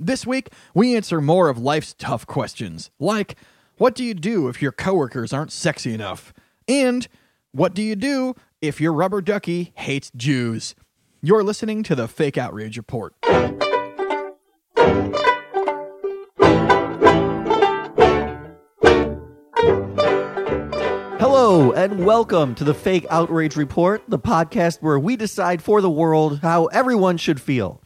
This week, we answer more of life's tough questions, like what do you do if your coworkers aren't sexy enough? And what do you do if your rubber ducky hates Jews? You're listening to the Fake Outrage Report. Hello, and welcome to the Fake Outrage Report, the podcast where we decide for the world how everyone should feel.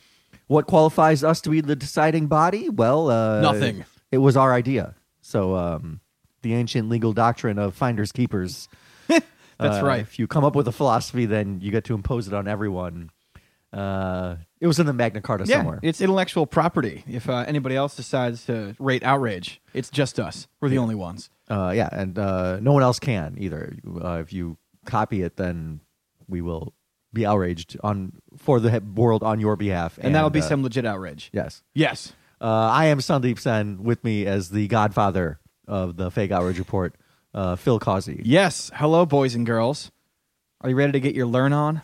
What qualifies us to be the deciding body? Well, uh, Nothing. It was our idea. So, um, the ancient legal doctrine of finders keepers. That's Uh, right. If you come up with a philosophy, then you get to impose it on everyone. Uh, it was in the Magna Carta Yeah, somewhere. it's intellectual property. If uh, anybody else decides to rate outrage, it's just us. We're the only ones. Uh, yeah, and uh, no one else can either. Uh, if you copy it, then we will be outraged on for the he- world on your behalf, And, that'll be uh, some legit outrage. yes. Yes. Uh, I am Sandeep Sen. With me as the godfather of the fake outrage report, uh, Phil Causey. Yes. Hello, boys and girls. Are you ready to get your learn on?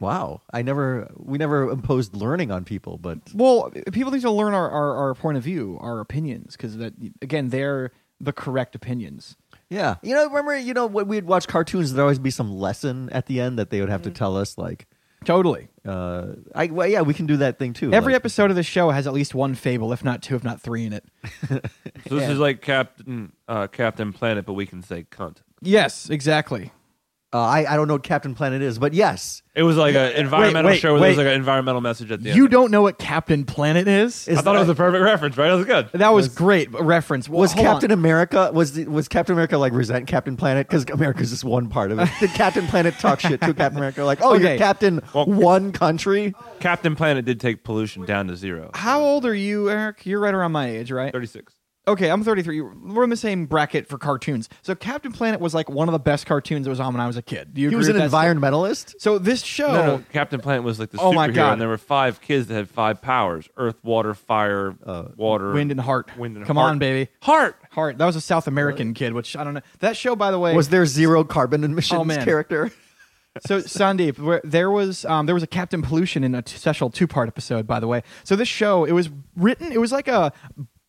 Wow, I never, we never imposed learning on people, but Well, people need to learn our, our, our point of view, our opinions, because that again, they're the correct opinions. Yeah, you know, remember, you know, when we'd watch cartoons, there'd always be some lesson at the end that they would have to tell us, like, Totally. uh, I, well, yeah, we can do that thing too. Every like- episode of the show has at least one fable, if not two, if not three in it. So this is like Captain uh, Captain Planet, but we can say cunt. Yes, exactly. Uh, I, I don't know what Captain Planet is, but yes, It was like an environmental wait, show where there was wait. like an environmental message at the end. You don't know what Captain Planet is? Is I thought it was a perfect reference, right? That was good. that was, great reference. Well, was hold on. Captain America was the, was Captain America like resent Captain Planet because America's just one part of it? Did Captain Planet talk shit to Captain America like, oh, Okay. you're Captain Well- one country? Captain Planet did take pollution down to zero. How old are you, Eric? You're right around my age, right? Thirty-six. Okay, I'm 33. We're in the same bracket for cartoons. So Captain Planet was like one of the best cartoons that was on when I was a kid. Do you He agree was an with that environmentalist. So this show, No, no, Captain Planet was like the Oh my God. and there were five kids that had five powers: earth, water, fire, water, Wind and Heart. Wind and Come Heart. on, baby. Heart. Heart. That was a South American kid, which I don't know. That show, by the way, Was there zero carbon emissions Oh, man. character? So Sandeep, where there was um, there was a Captain Pollution in a t- special two part episode, by the way. So this show, it was written, it was like a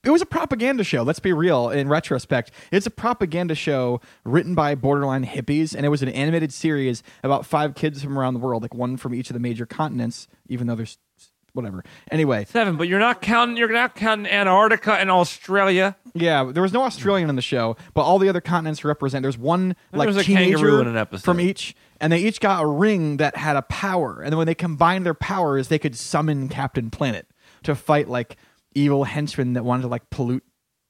it was a propaganda show. Let's be real. In retrospect, it's a propaganda show written by borderline hippies, and it was an animated series about five kids from around the world, like one from each of the major continents. Even though there's whatever. Anyway, Seven, but you're not counting. You're not counting Antarctica and Australia. Yeah, there was no Australian in the show, but all the other continents represent. There's one like there was a kangaroo in an episode. from each, and they each got a ring that had a power. And then when they combined their powers, they could summon Captain Planet to fight like evil henchmen that wanted to like pollute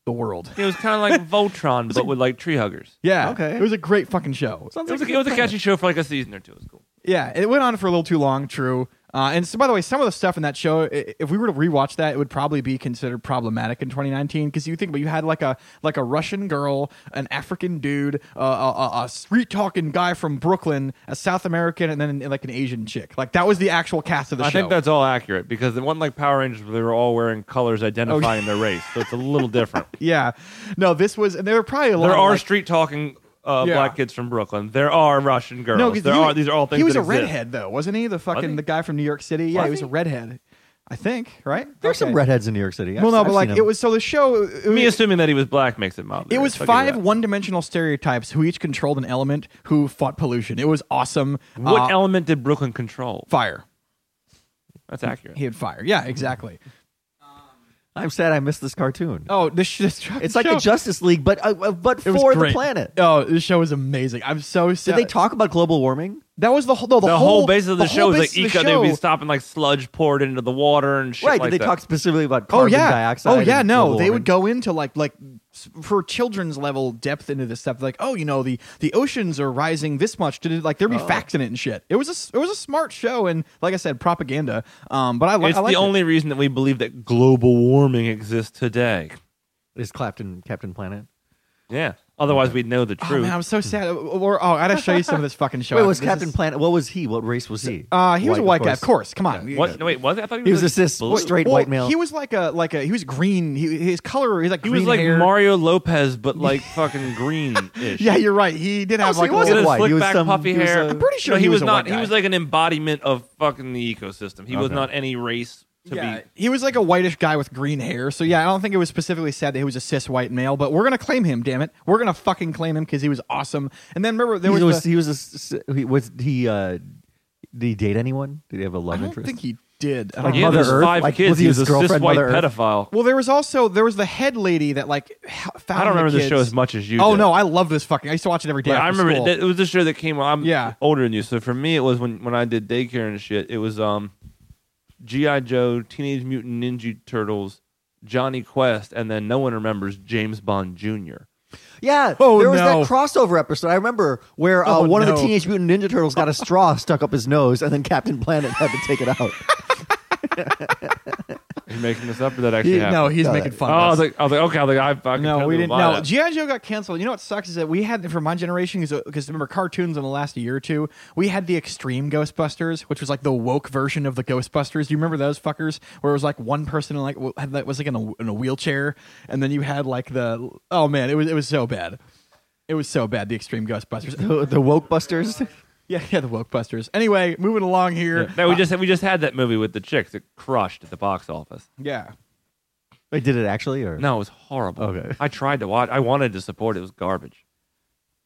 the world. It was kind of like Voltron, but with like tree huggers. Yeah, Okay. It was a great fucking show. It was, a, it was a catchy show for like a season or two. It was cool. Yeah, it went on for a little too long. True. Uh, and so, by the way, some of the stuff in that show, if we were to rewatch that, it would probably be considered problematic in 2019 because you think, but you had like a like a Russian girl, an African dude, uh, a, a, a street talking guy from Brooklyn, a South American, and then like an Asian chick. Like that was the actual cast of the I show. I think that's all accurate because it wasn't like Power Rangers where they were all wearing colors identifying their race, so it's a little different. yeah. No, this was, and there were probably a lot. There are like, street talking uh, Yeah. black kids from Brooklyn. There are Russian girls. No, 'cause there he- are these are all things. He was that a exist. redhead though, wasn't he? The fucking he? the guy from New York City. Yeah, Was he was he? a redhead. I think right. There's some redheads in New York City. Well, I've- no, I've but like seen it was so the show. It, Me was- assuming that he was black makes it mild. It was five one-dimensional stereotypes who each controlled an element who fought pollution. It was awesome. What Uh, element did Brooklyn control? fire? That's accurate. He had fire. Yeah, exactly. I'm sad I missed this cartoon. Oh, this, this it's like show, the Justice League, but uh, uh, but it was for the great. planet. Oh, this show is amazing. I'm so sad. Did sad. they talk about global warming? That was the whole. No, the, the whole basis of the, whole show is like basis of the eco. They would be show- stopping like sludge poured into the water and shit right? like Did they that. talk specifically about Oh carbon yeah. dioxide? Oh yeah. and No, global they would go into like like s- for children's level depth into this stuff. Like, oh, you know, the the oceans are rising this much. Did it like there'd be Oh. facts in it and shit. It was a s- it was a smart show and like I said, propaganda. Um, but I, li- It's I liked the it. only reason that we believe that global warming exists today. Is Captain Captain Planet? Yeah. Otherwise, we'd know the Oh truth. man, I'm so sad. Or oh, I gotta show you some of this fucking show. Wait, was This Captain is- Planet? What was he? What race was he? Uh, he was a white guy, of course. Come on. what? No, wait, was it? I thought he was, He was like a cis blue. straight Well, white male. He was like a like a he was green. He, his color he's like green. He green was like hair. Mario Lopez, but like fucking green-ish. Yeah, you're right. He did have so like he a wasn't little- a white. He slick was back some- puffy he was hair. a- I'm pretty sure No, he he was was a not. white He was like an embodiment of fucking the ecosystem. He was Okay. not any race to yeah, be. he was like a whitish guy with green hair. So yeah, I don't think it was specifically said that he was a cis white male, but we're gonna claim him. Damn it, we're gonna fucking claim him because he was awesome. And then remember there he was, was, the- he was a s- s- he was he uh did he date anyone? Did he have a love interest? I don't interest? think he did. I Like don't Yeah, know. Mother Earth? five Like, kids. was he He was a cis girlfriend, white Earth? pedophile. Well, there was also there was the head lady that like found I don't the remember the show as much as you. Oh do. no, I love this fucking. I used to watch it every day. But I remember school. that it was the show that came. I'm Yeah. older than you, so for me it was when when I did daycare and shit. It was um, GI Joe, Teenage Mutant Ninja Turtles, Jonny Quest, and then no one remembers James Bond Jr. Yeah, Oh, there was no. that crossover episode. I remember where uh, Oh, one of the Teenage Mutant Ninja Turtles got a straw stuck up his nose, and then Captain Planet had to take it out. Are you making this up, or that actually He- happened? no, he's No, making that- fun Oh, I of was us. like, I was like, okay, I was like, I fucking no, we didn't. buy No, that. GI Joe got canceled. You know what sucks is that we had for my generation because remember cartoons in the last year or two. We had the Extreme Ghostbusters, which was like the woke version of the Ghostbusters. Do you remember those fuckers? Where it was like one person in like w- had that was like in a, in a wheelchair, and then you had like the oh man, it was it was so bad. It was so bad. The Extreme Ghostbusters. the, the Woke Busters. yeah, yeah, the woke busters. Anyway, moving along here. Yeah. No, we just we just had that movie with the chicks that crushed at the box office. yeah. Wait, did it actually? Or No, it was horrible. Okay. I tried to watch. I wanted to support it. It was garbage.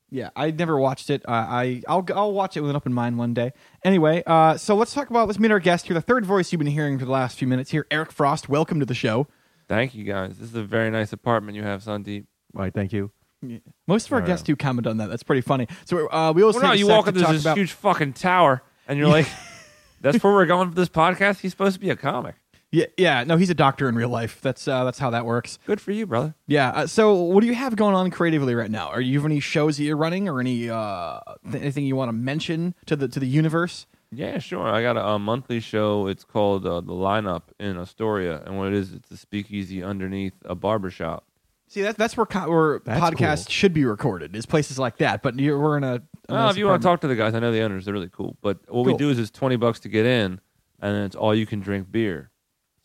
Yeah, I never watched it. Uh, I I'll I'll watch it with an open mind one day. Anyway, uh, so let's talk about let's meet our guest here, the third voice you've been hearing for the last few minutes here, Eric Frost. Welcome to the show. Thank you guys. This is a very nice apartment you have, Sandeep. right, thank you. Most of our Oh, guests yeah. do comment on that. That's pretty funny. So uh, we always Well, take no, a you sec walk to into talk this about- huge fucking tower, and you're like, "That's where we're going for this podcast." He's supposed to be a comic. Yeah, yeah. No, he's a doctor in real life. That's uh, that's how that works. Good for you, brother. Yeah. Uh, so, what do you have going on creatively right now? Are you have any shows that you're running, or any uh, th- anything you want to mention to the to the universe? Yeah, sure. I got a, monthly show. It's called uh, the Lineup in Astoria, and what it is, it's a speakeasy underneath a barbershop. See, that, that's where co- where That's podcasts cool. should be recorded. Is places like that. But you're, we're in a. a Well, nice if you want apartment. to talk to the guys, I know the owners. They're really cool. But what Cool. we do is it's twenty bucks to get in, and then it's all you can drink beer.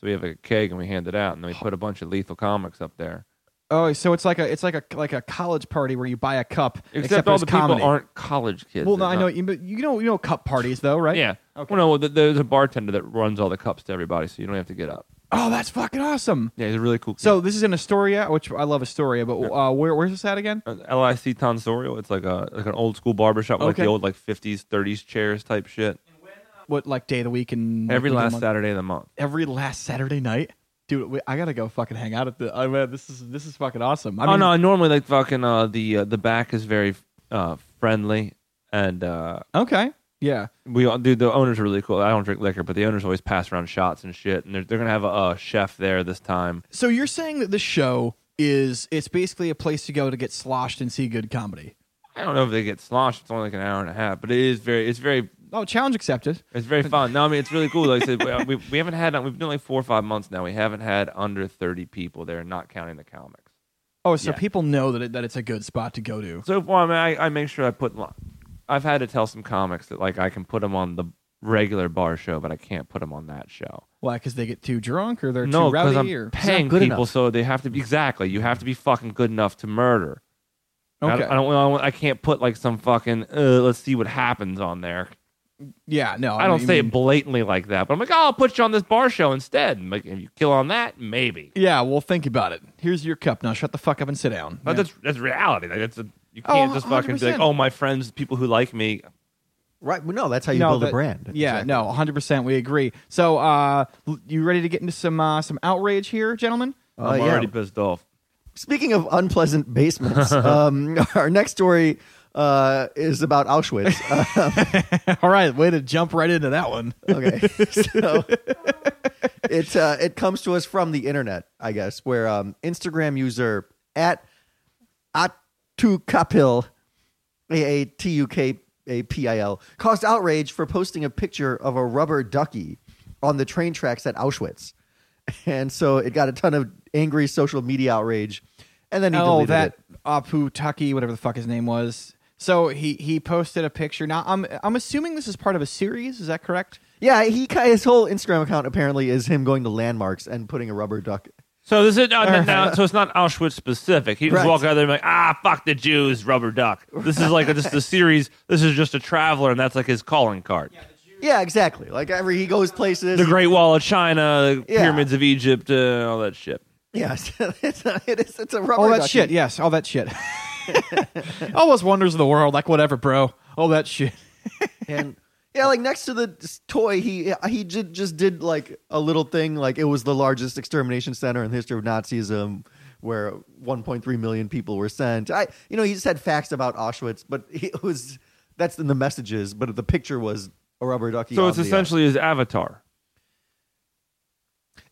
So we have a keg and we hand it out, and then we put a bunch of lethal comics up there. Oh, so it's like a it's like a like a college party where you buy a cup, Except, all it's the comedy. people aren't college kids. Well, no, They're I not- know you, but you know you know cup parties though, right? Yeah. Okay. Well, no, th- there's a bartender that runs all the cups to everybody, so you don't have to get up. Oh, that's fucking awesome. Yeah, he's a really cool. Kid. So this is in Astoria, which I love Astoria, but uh, where where's this at again? Uh, LIC Tonsorial. It's like a like an old school barbershop, with like Okay. the old like 50s, 30s chairs type shit. What like day of the week and Every week of the last month? Saturday of the month. every last Saturday night, dude. we- I gotta go fucking hang out at the. I mean, this is this is fucking awesome. I oh no, normally like fucking uh, the uh, the back is very uh, friendly, and uh, Okay, yeah. we all dude the owners are really cool. I don't drink liquor, but the owners always pass around shots and shit, and they're they're gonna have a, uh chef there this time. So you're saying that this show is it's basically a place to go to get sloshed and see good comedy. I don't know if they get sloshed. It's only like an hour and a half, but it is very it's very Oh, challenge accepted. It's very fun. No, I mean it's really cool. Like I said, we, we, we haven't had we've been like four or five months now. We haven't had under thirty people there, not counting the comics. Oh, so Yeah. people know that it, that it's a good spot to go to. So far, I mean, I, I make sure I put. Li- I've had to tell some comics that like I can put them on the regular bar show, but I can't put them on that show. Why? Because they get too drunk or they're no, too rowdy? I'm or paying good people, enough. so they have to be exactly. You have to be fucking good enough to murder. I okay, don't, I don't. I don't- I can't put like some fucking. Uh, let's see what happens on there. yeah, no, I don't mean- say it blatantly like that, but I'm like, oh, I'll put you on this bar show instead. And like, if you kill on that, maybe. Yeah, well, think about it. Here's your cup. Now, shut the fuck up and sit down. But Yeah. that's that's reality. Like, that's a, you Oh, can't just fucking be like, 100%. oh, my friends, people who like me. Right. Well, no, that's how you No, build that- a brand. Yeah, Exactly. no, 100. percent We agree. So, uh, l- you ready to get into some uh, some outrage here, gentlemen? Uh, I'm yeah. already pissed off. Speaking of unpleasant basements, um, our next story uh, is about Auschwitz. Uh, All right, way to jump right into that one. okay, so it uh, it comes to us from the internet, I guess, where um, Instagram user at at Atukapil, A A T U K A P I L, caused outrage for posting a picture of a rubber ducky on the train tracks at Auschwitz, and so it got a ton of angry social media outrage, and then he oh, deleted that it. Apu Taki, whatever the fuck his name was. So he he posted a picture. Now I'm I'm assuming this is part of a series. Is that correct? Yeah, he his whole Instagram account apparently is him going to landmarks and putting a rubber duck. So this is uh, now, so it's not Auschwitz specific. He just Right. walk out there and be like, ah, fuck the Jews, rubber duck. This is like a, just a series. This is just a traveler, and that's like his calling card. Yeah, exactly. Like every he goes places. The Great Wall of China, the Yeah. pyramids of Egypt, uh, all that shit. Yes, it's a, it is. It's a rubber. All that ducky. shit, yes, all that shit. all those wonders of the world, like whatever, bro. All that shit. and yeah, like next to the toy, he he did, just did like a little thing, like it was the largest extermination center in the history of Nazism, where 1.3 million people were sent. I, you know, he just had facts about Auschwitz, but it was that's in the messages, but the picture was a rubber ducky. So it's uh, essentially his avatar.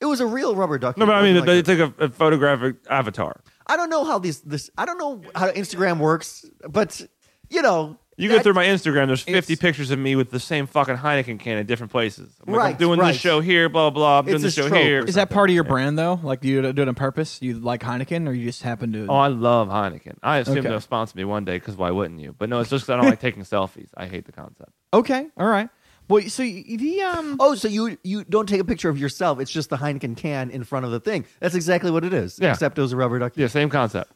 it was a real rubber ducky. No, but I mean, like it's like a, a photographic avatar. I don't know how these this I don't know how Instagram works, but you know. You go through my Instagram. There's 50 It's- pictures of me with the same fucking Heineken can at different places. I'm, like, I'm Right, doing right. this show here, blah blah. I'm It's doing this a show stroke here. or Is that part of your brand though? Like do you do it on purpose? You like Heineken, or you just happen to? Oh, I love Heineken. I assume Okay. they'll sponsor me one day because why wouldn't you? But no, it's just 'cause I don't like taking selfies. I hate the concept. okay, all right. Well, so y- the um. Oh, so you you don't take a picture of yourself? It's just the Heineken can in front of the thing. That's exactly what it is. Yeah. Except it was a rubber ducky. Yeah, same concept.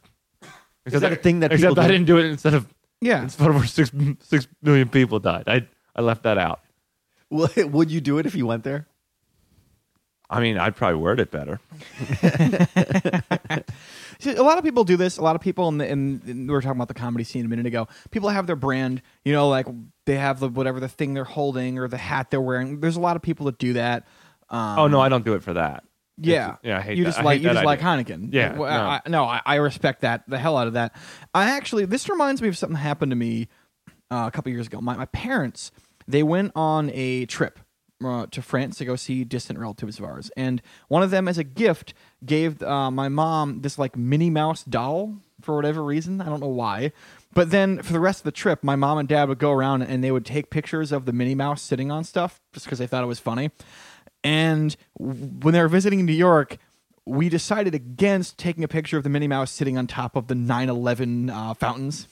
Except that a thing that except people I do? didn't do it instead of Yeah. instead of where six six million people died. I I left that out. Well, Would you do it if you went there? I mean, I'd probably word it better. See, a lot of people do this. A lot of people, in in, in- we were talking about the comedy scene a minute ago. People have their brand, you know, like they have the whatever the thing they're holding or the hat they're wearing. There's a lot of people that do that. Um, oh no, I don't do it for that. Yeah, yeah, I hate you that. just I like hate you that just like idea. Heineken. Yeah, Well, no. I, no, I, I respect that the hell out of that. I actually this reminds me of something that happened to me uh, a couple years ago. My my parents they went on a trip uh, to France to go see distant relatives of ours, and one of them as a gift gave uh, my mom this like Minnie Mouse doll for whatever reason. I don't know why. But then for the rest of the trip, my mom and dad would go around and they would take pictures of the Minnie Mouse sitting on stuff just because they thought it was funny. And when they were visiting New York, we decided against taking a picture of the Minnie Mouse sitting on top of the 9/11 uh, fountains.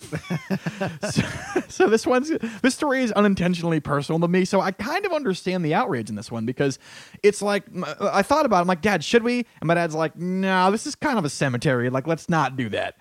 so, so this one's this story is unintentionally personal to me. So I kind of understand the outrage in this one because it's like I thought about. it. I'm like, Dad, should we? And my dad's like, No, this is kind of a cemetery. Like, let's not do that.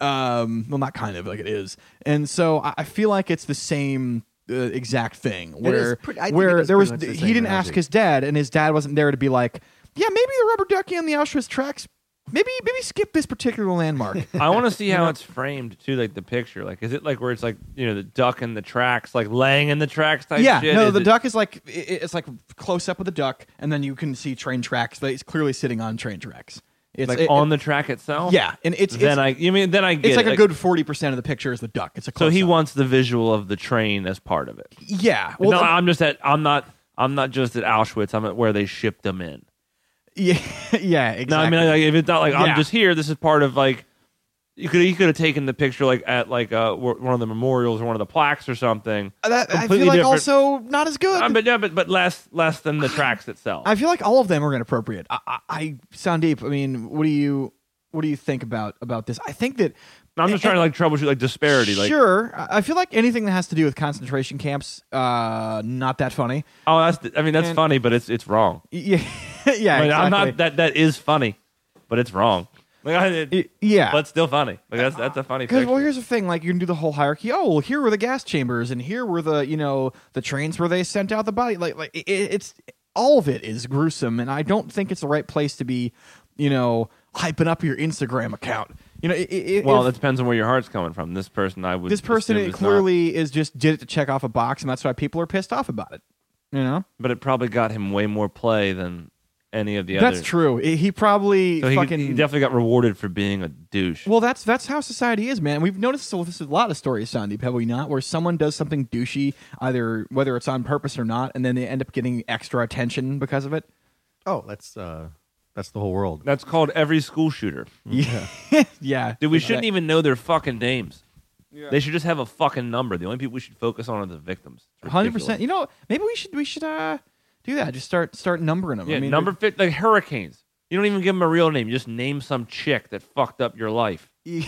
Um, well, not kind of like it is. And so I, I feel like it's the same. Uh, exact thing where pretty- I think it where is there was the he didn't ask his dad and his dad wasn't there to be like yeah maybe the rubber ducky on the Auschwitz tracks. Maybe maybe skip this particular landmark. I want to see how it's framed too, like the picture. Like, is it like where it's like you know the duck in the tracks, like laying in the tracks type yeah shit? no Is the it- duck is like i- i- it's like close up with the duck and then you can see train tracks that it's clearly sitting on train tracks it's like it- on the track itself. yeah and it's Then it's, I, you mean then I get it's like it. a good 40% of the picture is the duck it's a So he up. wants the visual of the train as part of it. yeah well no, um, I'm just at. I'm not. I'm not just at Auschwitz. I'm at where they shipped them in. yeah yeah exactly No, I mean like, if it's not like Yeah. I'm just here. This is part of like. You could you could have taken the picture like at like uh one of the memorials or one of the plaques or something. that, I feel like different. also not as good Um, but yeah, but but less less than the tracks itself. I feel like all of them are inappropriate. I, I, I Sandeep. I mean, what do you what do you think about about this? I think that I'm just trying to like troubleshoot like disparity. Like sure. I feel like anything that has to do with concentration camps, uh, not that funny. oh, that's I mean that's And- funny, but it's it's wrong. Yeah, yeah. I mean, I'm exactly. not that that is funny, but it's wrong. Like I, it, yeah. but still funny. Like that's that's a funny Because well, here's the thing: like you can do the whole hierarchy. Oh, well, here were the gas chambers, and here were the you know the trains where they sent out the body. Like like it, it's all of it is gruesome, and I don't think it's the right place to be, you know, hyping up your Instagram account. You know, i- i- well, it depends on where your heart's coming from. This person, I would. this person it is not. clearly is just did it to check off a box, and that's why people are pissed off about it. You know, but it probably got him way more play than any of the other. that's others. true. He probably So he, fucking he definitely got rewarded for being a douche. Well, that's that's how society is, man. We've noticed so this is a lot of stories, Sandeep, have we not? Where someone does something douchey, either whether it's on purpose or not, and then they end up getting extra attention because of it. Oh, that's uh, that's the whole world. That's called every school shooter. Yeah, yeah. Dude, we shouldn't even know their fucking names. They should just have a fucking number. The only people we should focus on are the victims. It's Hundred ridiculous. percent. You know, maybe we should we should uh do that. Just start start numbering them. Yeah, I mean, number fit like hurricanes. You don't even give them a real name. You just name some chick that fucked up your life.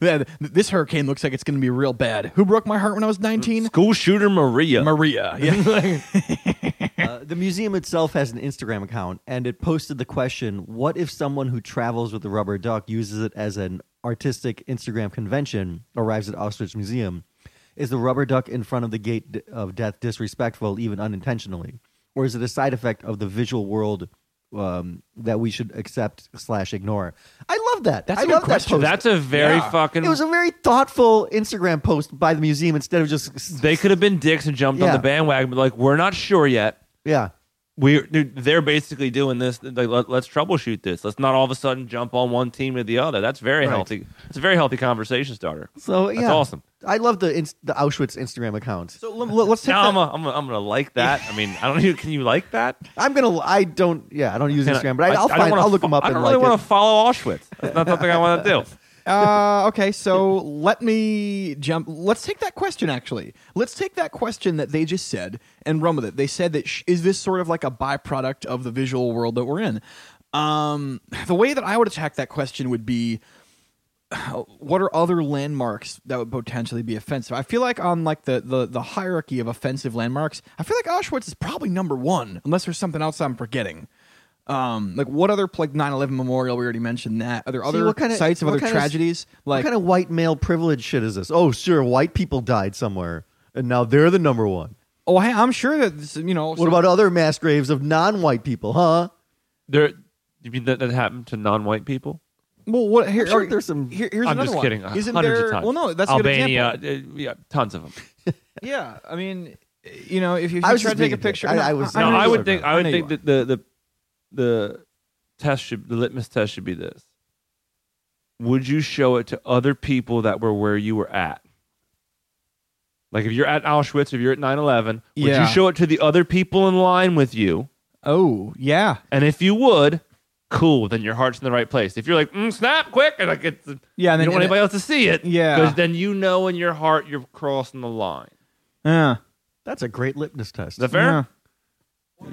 Yeah, this hurricane looks like it's going to be real bad. Who broke my heart when I was nineteen? School shooter Maria. Maria. Yeah. Uh, the museum itself has an Instagram account, and it posted the question: What if someone who travels with the rubber duck uses it as an artistic Instagram convention arrives at Auschwitz Museum? Is the rubber duck in front of the gate of death disrespectful, even unintentionally, or is it a side effect of the visual world um, that we should accept slash ignore? I love that. That's I a good love question. that post. That's a very Yeah. fucking. it was a very thoughtful Instagram post by the museum instead of just they could have been dicks and jumped on the bandwagon, but like we're not sure yet. yeah. We they're basically doing this. Like, let, us troubleshoot this. Let's not all of a sudden jump on one team or the other. That's very Right. healthy. It's a very healthy conversation starter. So That's yeah, awesome. I love the the Auschwitz Instagram account. So let, us take Now I'm, a, I'm, a, I'm gonna like that. I mean, I don't know. Can you like that? I'm gonna. I don't. Yeah, I don't use Instagram, but I, I'll find. wanna I'll look fo- them up I don't really like want to follow Auschwitz. That's not something I want to do. Uh, okay, so let me jump. Let's take that question. Actually, let's take that question that they just said and run with it. They said that sh- is this sort of like a byproduct of the visual world that we're in? Um, the way that I would attack that question would be, what are other landmarks that would potentially be offensive? I feel like on like the the the hierarchy of offensive landmarks, I feel like Auschwitz is probably number one, unless there's something else I'm forgetting. Um, like what other like 9/11 memorial? We already mentioned that. Are there other what kinda- sites of what other kinda tragedies? like what kind of white male privilege shit is this? Oh, sure, white people died somewhere, and now they're the number one. oh, hey, I'm sure that this, you know. What about other mass graves of non-white people? Huh? There, you mean that, that happened to non-white people? Well, what here? Sure are- there's some- Here, here's I'm another just one. kidding. Isn't Hundreds there? of times. Well, no, that's a good Albania. example. uh, yeah, tons of them. Yeah, I mean, you know, if you, if I was try just to take a being a dick. picture, I- I was- no, know I you would are. think I would know think you that the the the test should the litmus test should be this: Would you show it to other people that were where you were at? Like if you're at Auschwitz, if you're at 9/11, would Yeah. you show it to the other people in line with you? Oh, yeah, And if you would, cool, then your heart's in the right place. If you're like, mm, snap, quick, and like it's, yeah. And you then don't want anybody else to see it, Yeah. because then you know in your heart you're crossing the line. Yeah, That's a great litmus test. Is that fair? yeah.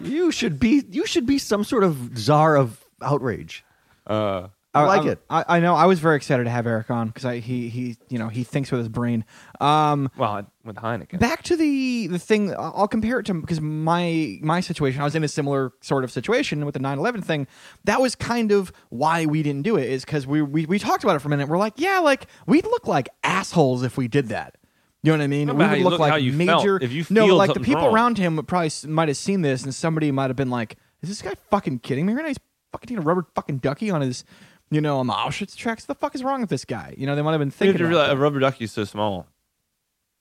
You should be. You should be some sort of czar of outrage. Uh, I like I'm- it. I, I know. I was very excited to have Eric on because he he you know he thinks with his brain. Um, well, with Heineken. back to the the thing I'll I'll compare it to because my my situation I was in a similar sort of situation with the 9/11 thing that was kind of why we didn't do it is because we, we we talked about it for a minute we're like yeah like we'd look like assholes if we did that you know what I mean? We would look look- like major felt. If you no like the people wrong. around him would probably might have seen this and somebody might have been like is this guy fucking kidding me right now? He's fucking taking a rubber fucking ducky on his you know on the Auschwitz tracks? The fuck is wrong with this guy? You know they might have been You have thinking to realize a rubber ducky is so small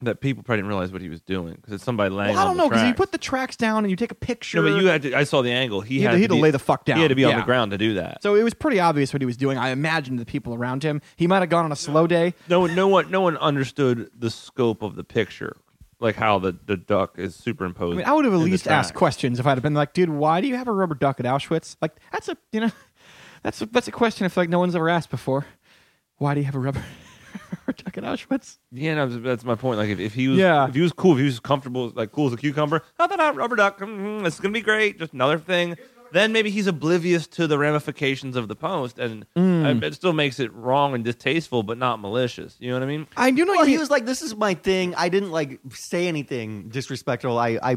that people probably didn't realize what he was doing because it's somebody laying. well, I don't know because you put the tracks down and you take a picture No, but you had to. I saw the angle. He, He had had, to- he had to be- lay the fuck down. He had to be on the ground to do that. So it was pretty obvious what he was doing. I imagined the people around him. He might have gone on a slow day. no one, no one, no one understood the scope of the picture, like how the, the duck is superimposed. I mean, I would have at least asked questions if I'd have been like, "Dude, why do you have a rubber duck at Auschwitz?" Like, that's a you know, that's a, that's a question I feel like no one's ever asked before. Why do you have a rubber, rubber duck at Auschwitz? Yeah, no, that's my point. Like if, if he was, Yeah. if he was cool, if he was comfortable, like cool as a cucumber, oh, that that rubber duck, mm, this is gonna be great. Just another thing. Then maybe he's oblivious to the ramifications of the post, and Mm. uh, it still makes it wrong and distasteful, but not malicious. You know what I mean? I do know Well, you- he was like, "This is my thing." I didn't like say anything disrespectful. I, I,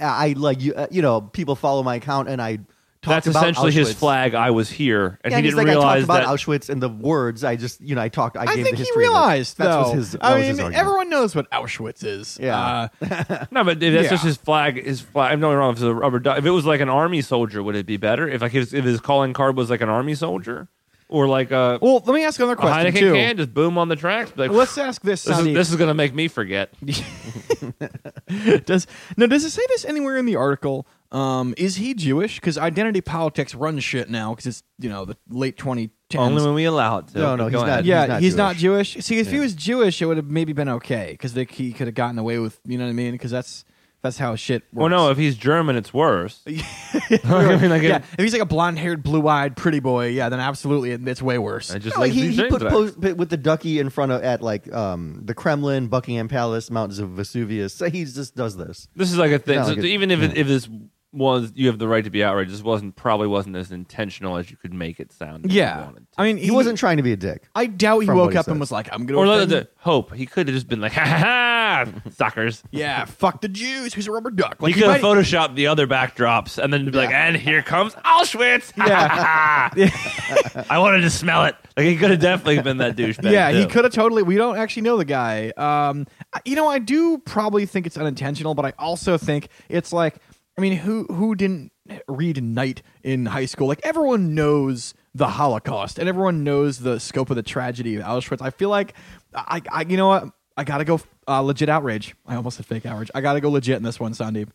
I like you. uh, You know, people follow my account, and I talked That's about essentially his flag. I was here, and Yeah, he didn't like, I realize talked about that. Auschwitz and the words. I just, you know, I talked. I, I gave think the he history of it. realized That's though. was his. That I was mean, his argument. everyone knows what Auschwitz is. Yeah. Uh, No, but if that's Yeah. just his flag. His flag. I'm not wrong. If it's a rubber duck, if it was like an army soldier, would it be better? If like his, if his calling card was like an army soldier, or like a, well, let me ask another question Heineken too. can, just boom on the tracks. Like, Let's ask this. this is, Sandeep. this is gonna make me forget. does no? Does it say this anywhere in the article? Um, is he Jewish? Because identity politics runs shit now. Because it's you know the late 2010s. Only when we allow it to. No, no, Go he's ahead. not. yeah, he's not Jewish. See, if he was Jewish, it would have maybe been okay because he could have gotten away with you know what I mean. Because that's that's how shit works. Well, no, if he's German, it's worse. I mean, like, yeah, it- if he's like a blonde-haired, blue-eyed, pretty boy, yeah, then absolutely it, it's way worse. I just No, like like he, these he put back. post with the ducky in front of at like um the Kremlin, Buckingham Palace, mountains of Vesuvius. So he just does this. This is like a thing. Yeah, So like a- even if it, yeah. if this was you have the right to be outraged. This wasn't probably wasn't as intentional as you could make it sound. Yeah, wanted to. I mean, He wasn't trying to be a dick. I doubt he woke he up and was like, "I'm gonna." or offend- the, hope he could have just been like, ha ha ha, suckers. yeah, fuck the Jews. Who's a rubber duck? Like he could have photoshopped the other backdrops and then be like, and here comes Auschwitz. Yeah. I wanted to smell it. Like he could have definitely been that douchebag. yeah, he could have totally. We don't actually know the guy. Um, you know, I do probably think it's unintentional, but I also think it's like, I mean, who who didn't read Night in high school? Like everyone knows the Holocaust and everyone knows the scope of the tragedy of Auschwitz. I feel like, I, I you know what, I gotta go uh, legit outrage. I almost said fake outrage. I gotta go legit in this one, Sandeep.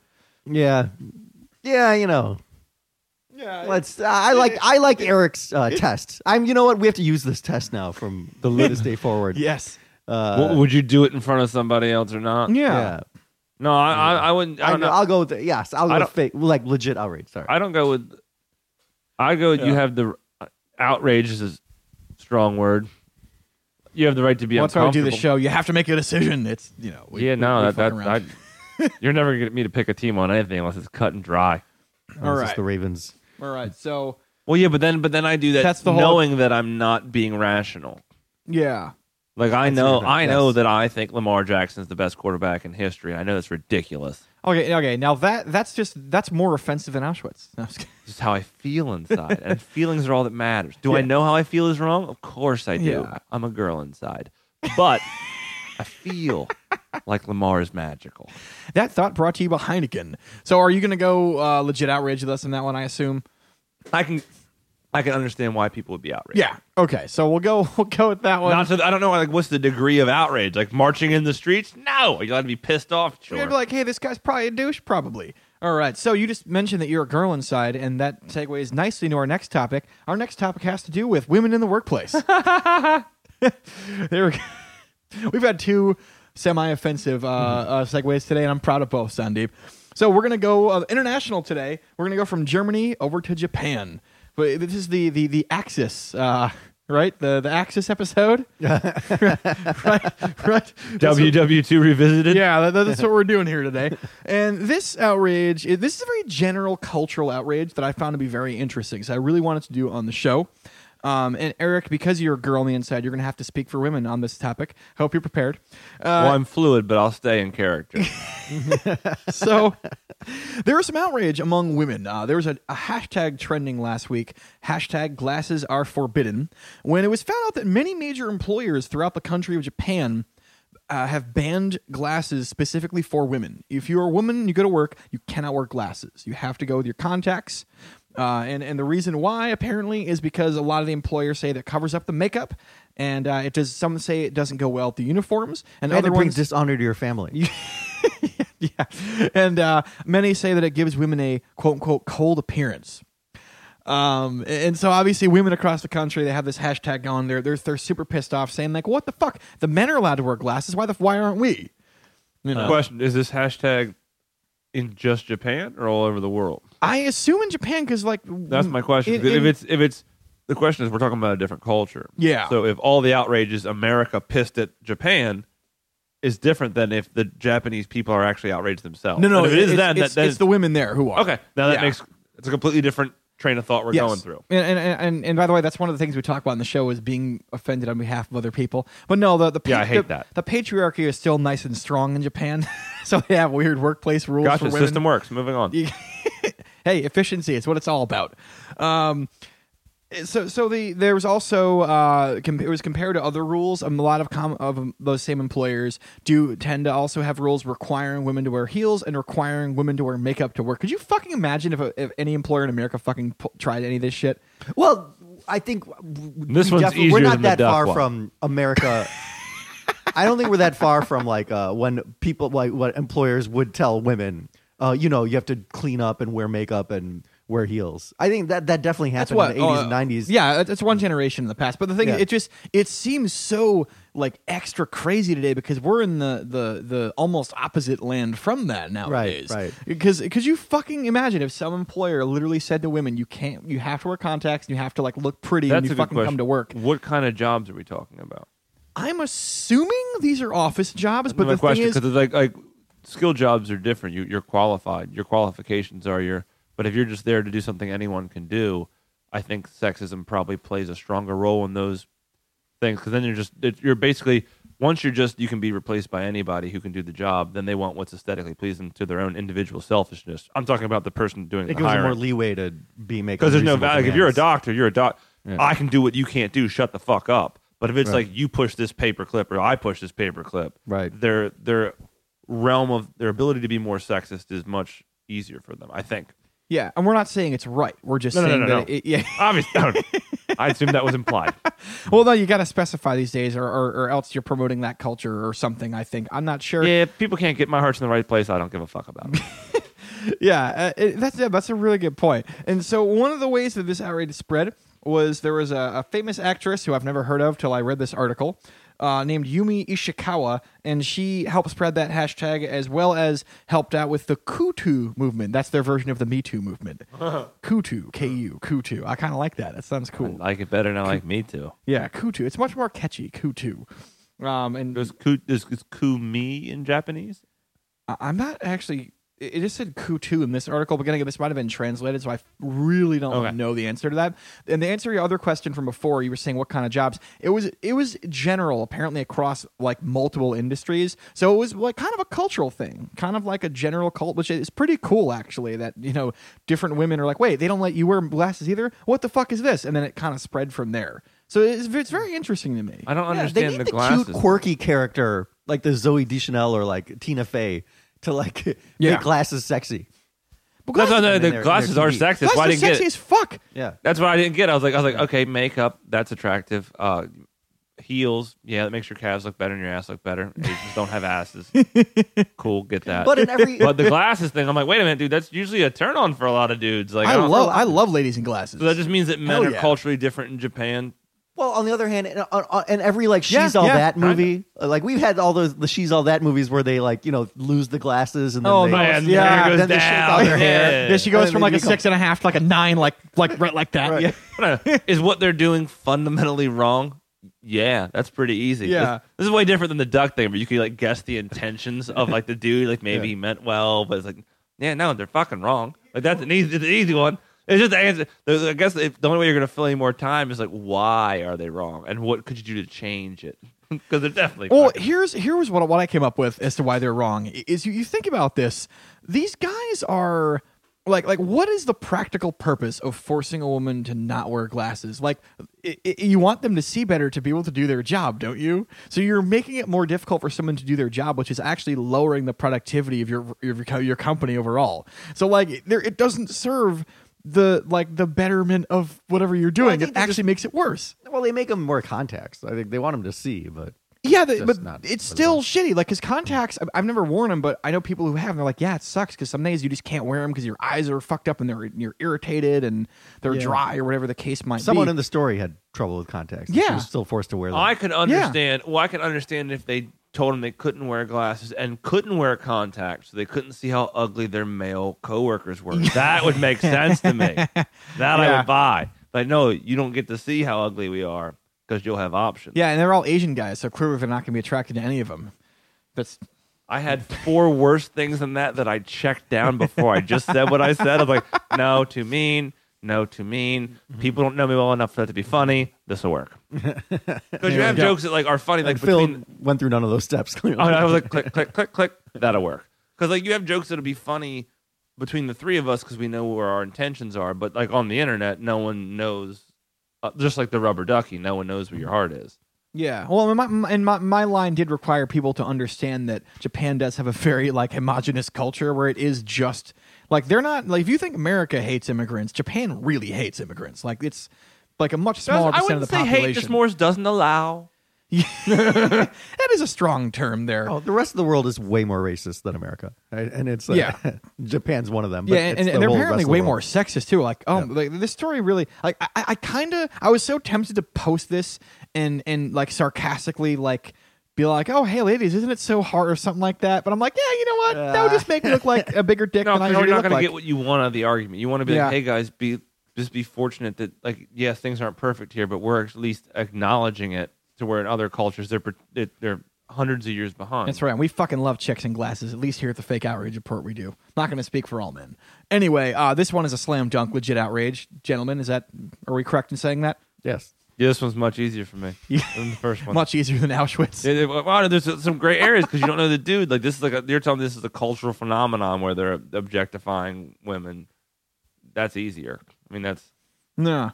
Yeah, yeah, you know. Yeah, Let's. I like. I like Eric's uh, test. I'm. You know what? We have to use this test now from the this day forward. yes, Uh, W- would you do it in front of somebody else or not? yeah. yeah. No, I, I, I wouldn't. I I don't know. will go with the, yes. I'll I go don't- fake. Like legit outrage. Sorry. I don't go with. I go. with You Yeah. have the uh, outrage is a strong word. You have the right to be Once I do uncomfortable. the show, you have to make a decision. It's you know. We, yeah, we- no, we that, fuck that, around. I, you're never gonna get me to pick a team on anything unless it's cut and dry. All It's just right. The Ravens. All right, so Well, yeah, but then, but then I do that That's the whole- knowing that I'm not being rational. yeah. Like I know, I know yes. that I think Lamar Jackson's the best quarterback in history. I know that's ridiculous. Okay, okay. Now that that's just that's more offensive than Auschwitz. No, just. Is how I feel inside, and feelings are all that matters. Do I know how I feel is wrong? Of course I do. Yeah. I'm a girl inside, but I feel like Lamar is magical. that thought brought to you by Heineken. So, are you going to go uh, legit outrage with us on that one? I assume. I can, I can understand why people would be outraged. Yeah. Okay. So we'll go. We'll go with that one. Not to, I don't know, like, what's the degree of outrage? Like marching in the streets? No, you got to be pissed off. Sure. You're Sure. gonna be like, hey, this guy's probably a douche. Probably. All right. So you just mentioned that you're a girl inside, and that segues nicely into our next topic. Our next topic has to do with women in the workplace. there we go. We've had two semi-offensive uh, uh, segues today, and I'm proud of both, Sandeep. So we're gonna go uh, international today. We're gonna go from Germany over to Japan. But this is the the the Axis, uh, right? The the Axis episode, right? Right. WW2 revisited. yeah, that, that's what we're doing here today. And this outrage, this is a very general cultural outrage that I found to be very interesting. So I really wanted to do on the show. Um, and Eric, because you're a girl on the inside, you're going to have to speak for women on this topic. Hope you're prepared. Well, Uh, I'm fluid, but I'll stay in character. so there was some outrage among women. Uh, there was a, a hashtag trending last week. Hashtag glasses are forbidden. When it was found out that many major employers throughout the country of Japan uh, have banned glasses specifically for women. If you're a woman and you go to work, you cannot wear glasses. You have to go with your contacts. Uh, and, and the reason why apparently is because a lot of the employers say that covers up the makeup, and uh, it does. Some say it doesn't go well with the uniforms, and And other it brings ones dishonor to your family. yeah, and uh, many say that it gives women a quote unquote cold appearance. Um, and so obviously women across the country they have this hashtag going. They're they're they're super pissed off, saying like, "What the fuck? The men are allowed to wear glasses. Why the why aren't we?" You know, Question: Is this hashtag in just Japan or all over the world? I assume in Japan because like That's my question. in- if it's if it's the question is we're talking about a different culture. Yeah. So if all the outrage is America pissed at Japan, is different than if the Japanese people are actually outraged themselves. no no And if it is it's, that, it's, that, that it's is- the women there who are okay. Now that Yeah. makes it's a completely different train of thought we're Yes. going through. And, and, and, and by the way, that's one of the things we talk about in the show is being offended on behalf of other people. But no, the the, Yeah, I hate the, that. the patriarchy is still nice and strong in Japan, so they have weird workplace rules Gotcha. for women. System works. Moving on. You- hey, efficiency is what it's all about. Um, so, so the there was also uh, com- it was compared to other rules. Um, a lot of com- of um, those same employers do tend to also have rules requiring women to wear heels and requiring women to wear makeup to work. Could you fucking imagine if, a, if any employer in America fucking pu- tried any of this shit? Well, I think w- we This one's definitely- We're not than the that duck far one. from America. I don't think we're that far from like uh, when people like what employers would tell women, uh, you know, you have to clean up and wear makeup and wear heels. I think that that definitely happened what in the eighties uh, and nineties. Yeah, it's- it's one generation in the past. But the thing, Yeah. is, it just it seems so like extra crazy today because we're in the the the almost opposite land from that nowadays. right. right. Because because you fucking imagine if some employer literally said to women, you can't, you have to wear contacts, and you have to like look pretty when That's you fucking come to work. What kind of jobs are we talking about? I'm assuming these are office jobs, but the question thing is, because it's like like skill jobs are different. You, you're qualified. Your qualifications are your. But if you're just there to do something anyone can do, I think sexism probably plays a stronger role in those things because then you're just it, you're basically once you're just you can be replaced by anybody who can do the job. Then they want what's aesthetically pleasing to their own individual selfishness. I'm talking about the person doing It the gives them more leeway to be making because there's no value. Like, if you're a doctor, you're a doc. Yeah. I can do what you can't do. Shut the fuck up. But if it's Right. like you push this paper clip or I push this paper clip, Right. Their their realm of their ability to be more sexist is much easier for them. I think. Yeah, and we're not saying it's right. We're just No, no, saying no, no, that no. It, yeah. Obviously, I assume that was implied. well, no, you got to specify these days, or, or or else you're promoting that culture or something. I think I'm not sure. Yeah, if people can't get my heart's in the right place, I don't give a fuck about it. Yeah, uh, it, that's yeah, that's a really good point. And so one of the ways that this outrage spread was there was a, a famous actress who I've never heard of till I read this article. Uh, named Yumi Ishikawa, and she helped spread that hashtag as well as helped out with the KuToo movement. That's their version of the Me Too movement. KuToo, K U, KuToo. I kind of like that. That sounds cool. I cool. like it better than I like me too. Yeah, KuToo. It's much more catchy, KuToo. Um, and Does ku does, is ku me in Japanese? I- I'm not actually. It it just said KuToo in this article, but again, this might have been translated, so I really don't Okay. know the answer to that. And the answer to your other question from before, you were saying what kind of jobs? It was it was general, apparently across like multiple industries. So it was like kind of a cultural thing, kind of like a general cult, which is pretty cool actually. That you know, different women are like, wait, they don't let you wear glasses either. What the fuck is this? And then it kind of spread from there. So it's, it's very interesting to me. I don't Yeah, they understand need the the glasses. cute, quirky character like the Zooey Deschanel or like Tina Fey to like Yeah. make glasses sexy. But No, no, glasses- no, the their- in glasses their are TV. sexist. Why glasses I didn't get sexy it? as fuck. Yeah. That's what I didn't get. I was like, I was like, okay, makeup, that's attractive. Uh, heels, yeah, that makes your calves look better and your ass look better. Asians don't have asses. cool, get that. But in every but the glasses thing, I'm like, wait a minute, dude, that's usually a turn on for a lot of dudes. Like, I, I don't- love I love ladies in glasses. So that just means that men Hell are yeah. culturally different in Japan. Well, on the other hand, and, on- on- every like Yeah, she's all yeah, that kinda. movie, uh, like we've had all those the she's all that movies where they like you know lose the glasses and then Oh, they, man, yeah, yeah, hair goes then they shake down. out their hair. Yeah. Yeah, she goes And from they like a become- six and a half to like a nine, like like right like that. Right. Yeah. Is what they're doing fundamentally wrong? Yeah, that's pretty easy. Yeah. This, this is way different than the duck thing, where you could like guess the intentions of like the dude. Like maybe Yeah. he meant well, but it's like, yeah, no, they're fucking wrong. Like that's an easy, it's an easy one. It's just the answer. I guess if, the only way you're gonna fill any more time is like, why are they wrong, and what could you do to change it? Because they're definitely. Well, fucking- here's here was what what I came up with as to why they're wrong. Is you, you think about this, these guys are like like what is the practical purpose of forcing a woman to not wear glasses? Like i i you want them to see better to be able to do their job, don't you? So you're making it more difficult for someone to do their job, which is actually lowering the productivity of your your, your company overall. So like there it doesn't serve the like the betterment of whatever you're doing. think it actually just- makes it worse. Well, they make them more context. I think they want them to see, but Yeah, the, but not it's still was. shitty. Like, cause contacts, I've- I've never worn them, but I know people who have. And they're like, yeah, it sucks because some days you just can't wear them because your eyes are fucked up and they're you're irritated and they're Yeah. dry or whatever the case might be. someone be. in the story had trouble with contacts. and she Yeah. was still forced to wear them. I could understand. Well, I could understand if they told them they couldn't wear glasses and couldn't wear contacts, so they couldn't see how ugly their male coworkers were. that would make sense to me. That I Yeah. would buy. But no, you don't get to see how ugly we are because you'll have options. yeah, and they're all Asian guys, so clearly they're not going to be attracted to any of them. That's I had four worse things than that that I checked down before I just said what I said. I was like, no, too mean. No, too mean. People don't know me well enough for that to be funny. This will work. Because you have Yeah. jokes that like are funny, like and Phil between went through none of those steps. Clearly. Oh, I was like, click, click, click, click. That'll work. Because like you have jokes that'll be funny between the three of us because we know where our intentions are. But like on the internet, no one knows. Uh, just like the rubber ducky, no one knows where your heart is. yeah. Well, and my, my- and my my line did require people to understand that Japan does have a very like homogenous culture where it is just like they're not like if you think America hates immigrants, Japan really hates immigrants. Like it's like a much smaller I percent wouldn't of the say population. hate. Just Morse doesn't allow. that is a strong term there. Oh, the rest of the world is way more racist than America, right? and it's uh, Yeah. Japan's one of them. But yeah, and, it's and, the and they're apparently rest of the way more sexist too. Like, oh, Yeah. like this story really, like, I, I kind of, I was so tempted to post this and and like sarcastically like be like, oh, hey, ladies, isn't it so hard or something like that? But I'm like, yeah, you know what? that would just make me look like a bigger dick No, than I because you're not going like. to get what you want out of the argument. You want to be Yeah. like, hey guys, be just be fortunate that like yes, things aren't perfect here, but we're at least acknowledging it. To where in other cultures they're they're hundreds of years behind. That's right. And We fucking love chicks in glasses. At least here at the Fake Outrage Report, we do. Not going to speak for all men. Anyway, uh, this one is a slam dunk, legit outrage, gentlemen. Is that? Are we correct in saying that? Yes. Yeah, this one's much easier for me than the first one. Much easier than Auschwitz. Yeah, yeah, well, there's some gray areas because you don't know the dude. Like this is like a, you're telling me this is a cultural phenomenon where they're objectifying women. That's easier. I mean, that's. No.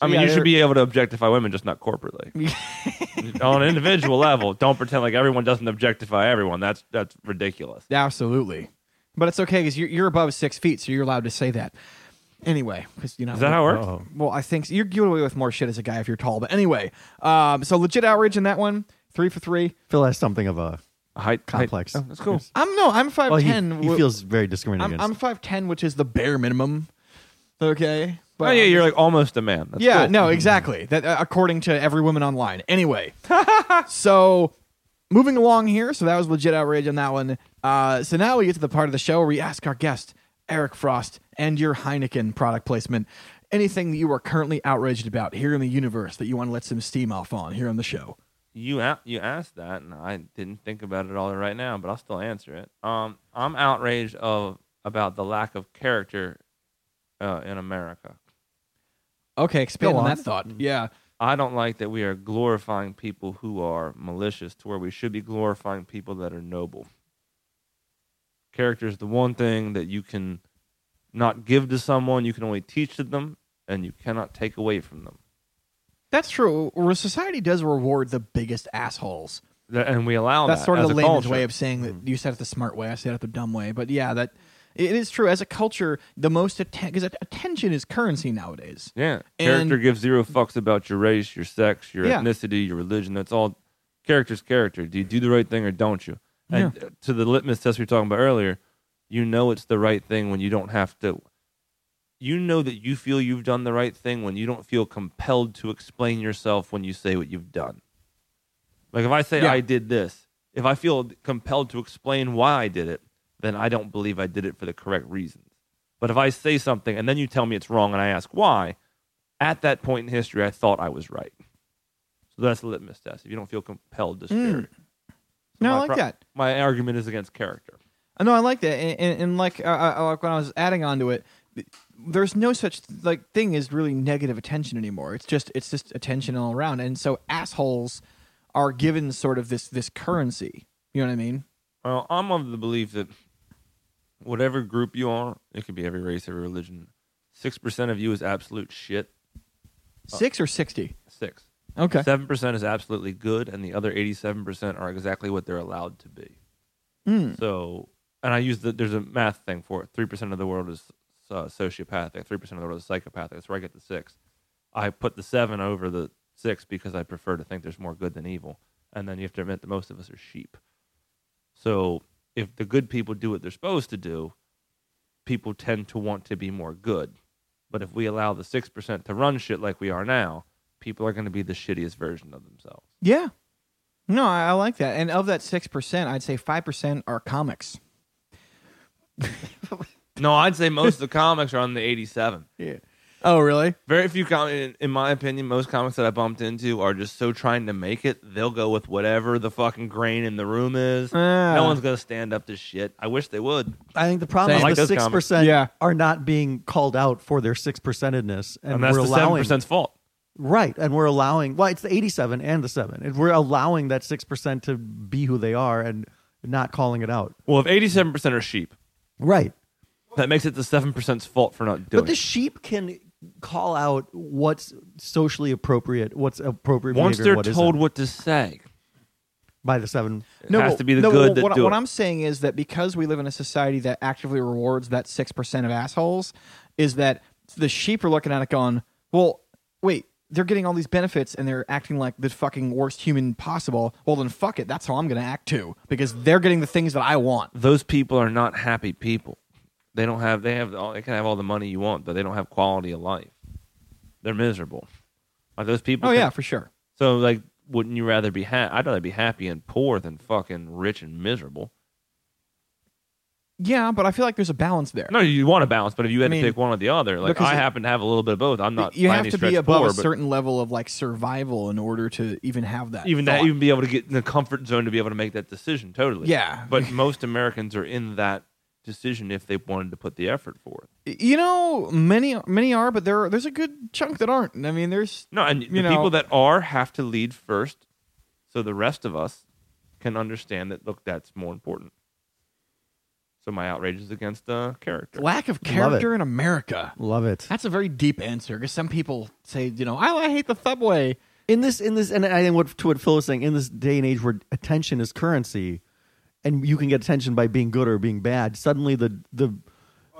I mean, yeah, you should be able to objectify women, just not corporately. On an individual level, don't pretend like everyone doesn't objectify everyone. That's that's ridiculous. Absolutely. But it's okay because you're, you're above six feet, so you're allowed to say that. Anyway, because you know. Is that how it works? Uh-oh. Well, I think you're get away with more shit as a guy if you're tall. But anyway, um, so legit outrage in that one. Three for three. Phil has something of a A height complex. height- oh, that's cool. I'm no, I'm five Well, he, ten. he feels very discriminated I'm, against. I'm five ten, which is the bare minimum. Okay. But oh yeah, you're like almost a man. That's yeah, cool. no, exactly. That uh, according to every woman online. Anyway, so moving along here. So that was legit outrage on that one. Uh, so now we get to the part of the show where we ask our guest Eric Frost and your Heineken product placement. Anything that you are currently outraged about here in the universe that you want to let some steam off on here on the show. You a- you asked that, and I didn't think about it all right now, but I'll still answer it. Um, I'm outraged of about the lack of character uh, in America. Okay, expand Go on on. that thought. Mm. Yeah. I don't like that we are glorifying people who are malicious to where we should be glorifying people that are noble. Character is the one thing that you can not give to someone, you can only teach to them, and you cannot take away from them. That's true. Or society does reward the biggest assholes. That- And we allow That's that That's sort of as the a layman's culture. way of saying that mm-hmm. you said it the smart way. I said it the dumb way. But yeah, that it is true. As a culture, the most attention because attention is currency nowadays. Yeah. And- Character gives zero fucks about your race, your sex, your Yeah. ethnicity, your religion. That's all character's character. Do you do the right thing or don't you? And uh, to the litmus test we were talking about earlier, you know it's the right thing when you don't have to. You know that you feel you've done the right thing when you don't feel compelled to explain yourself when you say what you've done. Like if I say Yeah. I did this, if I feel compelled to explain why I did it, then I don't believe I did it for the correct reasons. But if I say something and then you tell me it's wrong and I ask why, at that point in history, I thought I was right. So that's the litmus test. If you don't feel compelled to share it. Hmm. No, I like pro- that. My argument is against character. I know I like that, and, and, and like uh, uh, like when I was adding on to it, there's no such like thing as really negative attention anymore. It's just it's just attention all around, and so assholes are given sort of this this currency. You know what I mean? Well, I'm of the belief that whatever group you are, it could be every race, every religion, 6% of you is absolute shit. Six or sixty? Six. Okay. Seven percent is absolutely good, and the other eighty-seven percent are exactly what they're allowed to be. Mm. So, and I use the there's a math thing for it. Three percent of the world is uh, sociopathic. Three percent of the world is psychopathic. That's where I get the six. I put the seven over the six because I prefer to think there's more good than evil. And then you have to admit that most of us are sheep. So if the good people do what they're supposed to do, people tend to want to be more good. But if we allow the six percent to run shit like we are now, people are going to be the shittiest version of themselves. Yeah. No, I, I like that. And of that six percent, I'd say five percent are comics. No, I'd say most of the comics are on the 87. Yeah. Oh, really? Very few comics, in, in my opinion, most comics that I bumped into are just so trying to make it. They'll go with whatever the fucking grain in the room is. Ah. no one's gonna stand up to shit. I wish they would. I think the problem Same. I like is the six percent Yeah. are not being called out for their six percentedness, and, And, that's we're the seven allowing percent's fault. right, and we're allowing. Well, it's the eighty-seven and the seven. And we're allowing that six percent to be who they are and not calling it out. Well, if eighty-seven percent are sheep, Right, that makes it the seven percent's fault for not doing. but the it. sheep can call out what's socially appropriate, what's appropriate Once behavior, they're what told isn't what to say, by the seven. it has but- to be the no, good that what, do what it. I'm saying is that because we live in a society that actively rewards that six percent of assholes, is that the sheep are looking at it going, "Well, wait, they're getting all these benefits and they're acting like the fucking worst human possible. Well, then fuck it, that's how I'm going to act too because they're getting the things that I want." Those people are not happy people. They don't have. They have. All, they can have all the money you want, but they don't have quality of life. They're miserable. Like those people. Oh can- yeah, for sure. So like, wouldn't you rather be? Ha- I'd rather be happy and poor than fucking rich and miserable. Yeah, but I feel like there's a balance there. No, you want to balance, but if you had I mean, to pick one or the other, like I happen to have a little bit of both. I'm not. you have to be above poor, a certain level of like survival in order to even have that. even thought. that, even be able to get in the comfort zone to be able to make that decision. Totally. Yeah. But most Americans are in that decision if they wanted to put the effort forth. You know, many many are, but there there's a good chunk that aren't. I mean, there's No, and You the know- people that are have to lead first, so the rest of us can understand that. Look, that's more important. So my outrage is against uh, character. lack of character in America. Love it. That's a very deep answer because some people say, you know, I, I hate the subway. in this in this and I think what to what Phil was saying in this day and age where attention is currency, and you can get attention by being good or being bad. Suddenly the the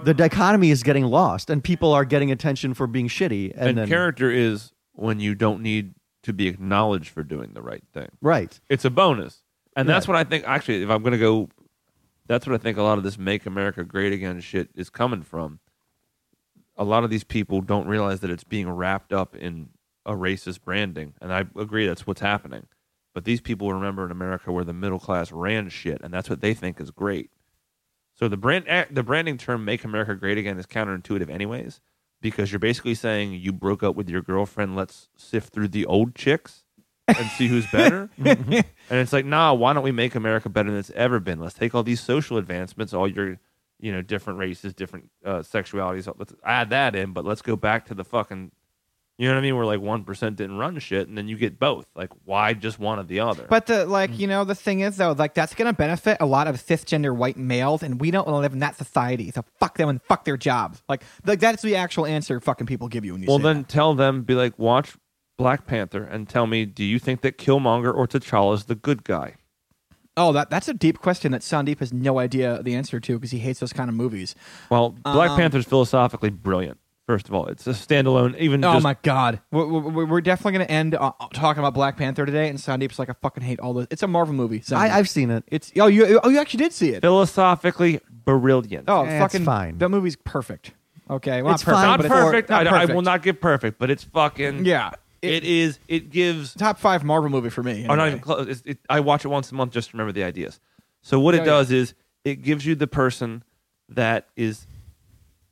the dichotomy is getting lost, and people are getting attention for being shitty. And, and then, character is when you don't need to be acknowledged for doing the right thing. right? It's a bonus. And that's what I think actually if I'm going to go that's what I think a lot of this make America great again shit is coming from. A lot of these people don't realize that it's being wrapped up in a racist branding, and I agree that's what's happening. But these people remember in America where the middle class ran shit, and that's what they think is great. So the brand, eh, the branding term "Make America Great Again" is counterintuitive, anyways, because you're basically saying you broke up with your girlfriend. Let's sift through the old chicks and see who's better. and it's like, nah, why don't we make America better than it's ever been? Let's take all these social advancements, all your, you know, different races, different uh, sexualities. Let's add that in, but let's go back to the fucking, you know what I mean? Where like one percent didn't run shit, and then you get both. Like, why just one or the other? But the like, you know, the thing is though, like that's gonna benefit a lot of cisgender white males, and we don't want to live in that society. So fuck them and fuck their jobs. Like, like that's the actual answer fucking people give you when you well, say then that. tell them, be like, watch Black Panther, and tell me, do you think that Killmonger or T'Challa is the good guy? Oh, that that's a deep question that Sandeep has no idea the answer to because he hates those kind of movies. Well, Black Um, Panther's philosophically brilliant. First of all, it's a standalone. Even Oh just my god, we're, we're, we're definitely gonna end uh, talking about Black Panther today, and Sandeep's like, I fucking hate all this. It's a Marvel movie. Sandeep. I, I've seen it. it's oh you oh you actually did see it. philosophically brilliant. Oh, Eh, it's fucking fine. That movie's perfect. Okay, well, It's not perfect, fine, not but it's perfect. not I, I perfect. will not give perfect, but it's fucking. Yeah, it is. It gives. top five Marvel movie for me. Oh, not anyway. even close. It's, it, I watch it once a month just to remember the ideas. So what Oh, it yeah. does is it gives you the person that is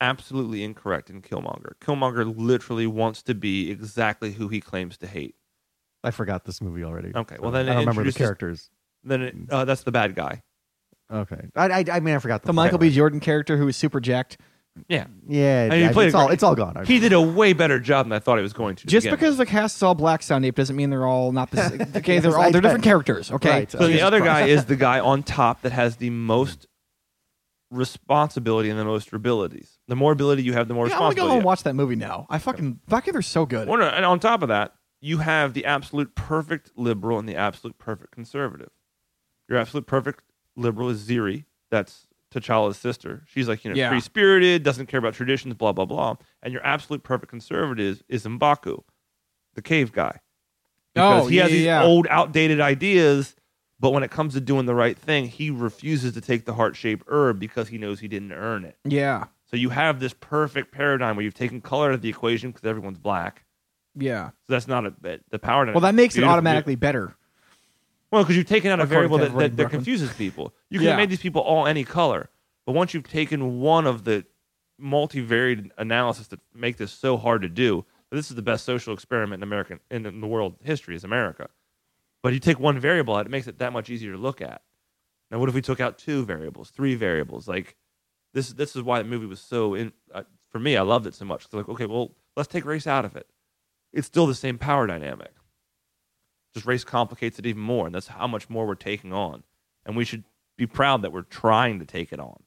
absolutely incorrect in Killmonger. Killmonger literally wants to be exactly who he claims to hate. I forgot this movie already. Okay, well, then I don't remember the characters. Then it, uh, that's the bad guy. Okay, I, I, I mean I forgot the, the Michael B. Jordan character who was super jacked. Yeah, Yeah, And he I- played it's all it's all gone. he did a way better job than I thought he was going to. to Just begin because the cast is all black Sandeep doesn't mean they're all not the same. Okay, they're all they're different characters. Okay, Right. So the other guy is the guy on top that has the most responsibility and the most abilities. The more ability you have, the more yeah, I want to go responsibility. and watch that movie now. I fucking they're so good. Well, no, and on top of that, you have the absolute perfect liberal and the absolute perfect conservative. Your absolute perfect liberal is Shuri. That's T'Challa's sister. She's like, you know, Yeah. free spirited, doesn't care about traditions, blah, blah, blah. And your absolute perfect conservative is M'Baku, the cave guy. Oh, because Oh, he has yeah, these yeah. old, outdated ideas, but when it comes to doing the right thing, he refuses to take the heart shaped herb because he knows he didn't earn it. Yeah, So you have this perfect paradigm where you've taken color out of the equation because everyone's black. yeah. So that's not a that- the power. Well, that makes it automatically better. Well, because you've taken out a variable that, that, that confuses people. You can Yeah. have made these people all any color, but once you've taken one of the multivariate analysis that make this so hard to do, this is the best social experiment in American in, in the world history is America. But you take one variable out, it makes it that much easier to look at. Now, what if we took out two variables, three variables? Like this, this is why the movie was so in. Uh, for me, I loved it so much. like, okay, well, let's take race out of it. It's still the same power dynamic. Just race complicates it even more, and that's how much more we're taking on. And we should be proud that we're trying to take it on.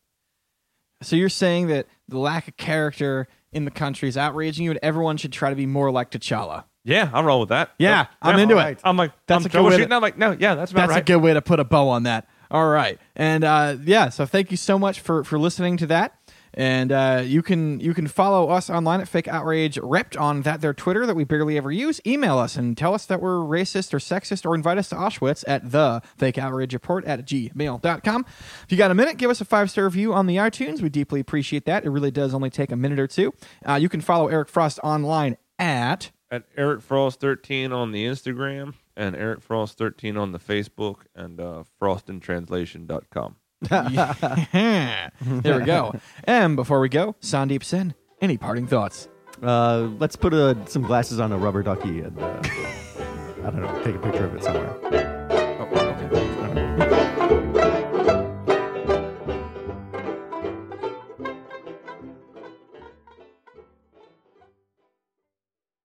So you're saying that the lack of character in the country is outraging you, and everyone should try to be more like T'Challa. Yeah, I'll roll with that. Yeah, Yep. I'm into it. I'm like, That's I'm a good way to- troubleshooting. I'm like, no, yeah, that's about That's right. a good way to put a bow on that. All right, and uh, yeah, so thank you so much for for listening to that. And uh, you can you can follow us online at Fake Outrage Ripped on that their Twitter that we barely ever use. Email us and tell us that we're racist or sexist, or invite us to Auschwitz at the Fake Outrage Report at gmail.com. If you got a minute, give us a five star review on the iTunes. We deeply appreciate that. It really does only take a minute or two. Uh, you can follow Eric Frost online at At Eric Frost 13 on the Instagram and Eric Frost 13 on the Facebook and uh, frostintranslation.com. Yeah. there we go. And before we go, Sandeep Sen, any parting thoughts? Uh, let's put uh, some glasses on a rubber ducky and uh, I don't know, take a picture of it somewhere.